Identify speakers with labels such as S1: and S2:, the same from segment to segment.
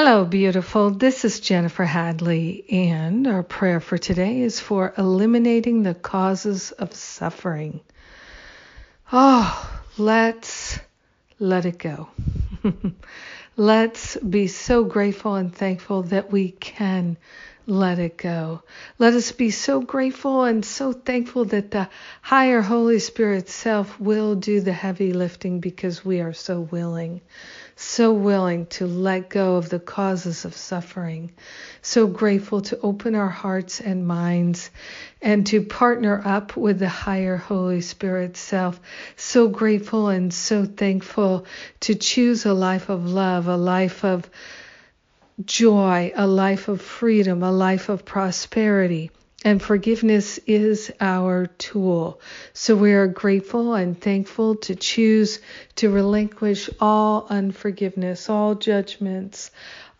S1: Hello, beautiful. This is Jennifer Hadley, and our prayer for today is for eliminating the causes of suffering. Oh, let's let it go. let's be so grateful and thankful that we can let it go. Let us be so grateful and so thankful that the higher Holy Spirit self will do the heavy lifting because we are so willing, so willing to let go of the causes of suffering. So grateful to open our hearts and minds and to partner up with the higher Holy Spirit self. So grateful and so thankful to choose a life of love, a life of joy, a life of freedom, a life of prosperity. And forgiveness is our tool. So we are grateful and thankful to choose to relinquish all unforgiveness, all judgments,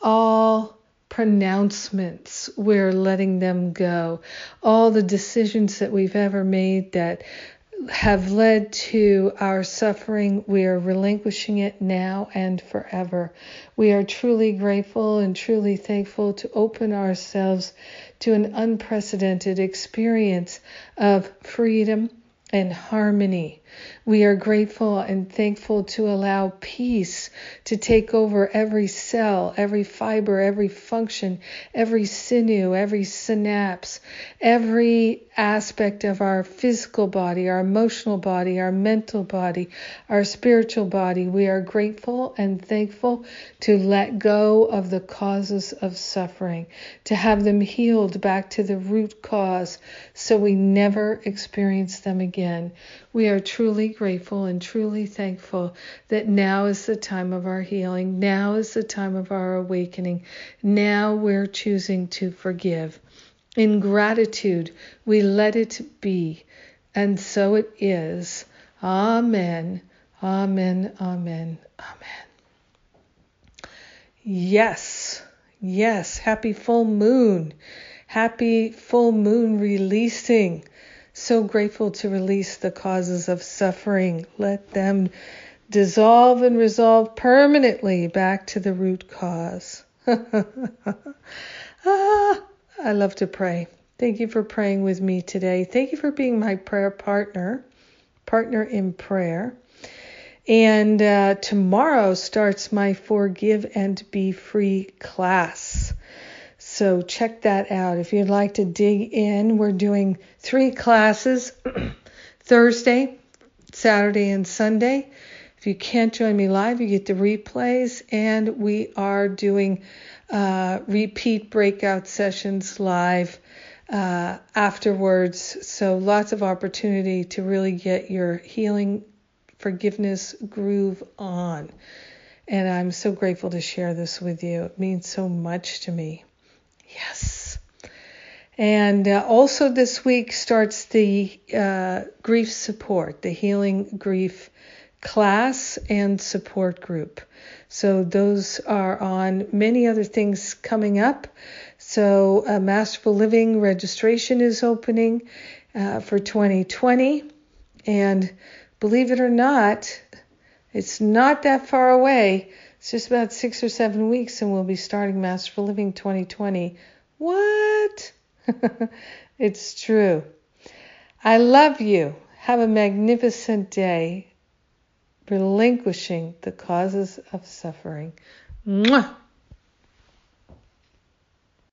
S1: all pronouncements. We're letting them go. All the decisions that we've ever made that have led to our suffering. We are relinquishing it now and forever. We are truly grateful and truly thankful to open ourselves to an unprecedented experience of freedom and harmony. We are grateful and thankful to allow peace to take over every cell, every fiber, every function, every sinew, every synapse, every aspect of our physical body, our emotional body, our mental body, our spiritual body. We are grateful and thankful to let go of the causes of suffering, to have them healed back to the root cause so we never experience them again. We are truly grateful and truly thankful that now is the time of our healing. Now is the time of our awakening. Now we're choosing to forgive. In gratitude, we let it be. And so it is. Amen. Amen. Amen. Amen. Yes. Yes. Happy full moon. Happy full moon releasing. So grateful to release the causes of suffering. Let them dissolve and resolve permanently back to the root cause. ah, I love to pray. Thank you for praying with me today. Thank you for being my prayer partner, partner in prayer. And uh, tomorrow starts my Forgive and Be Free class. So check that out. If you'd like to dig in, we're doing three classes Thursday, Saturday, and Sunday. If you can't join me live, you get the replays, and we are doing uh, repeat breakout sessions live uh, afterwards. So lots of opportunity to really get your healing forgiveness groove on. And I'm so grateful to share this with you. It means so much to me. Yes. And uh, also this week starts the uh, grief support, the healing grief class and support group. So those are on many other things coming up. So uh, Masterful Living registration is opening uh, for 2020. And believe it or not, it's not that far away. It's just about six or seven weeks, and we'll be starting Masterful Living 2020. What? it's true. I love you. Have a magnificent day, relinquishing the causes of suffering. Mwah!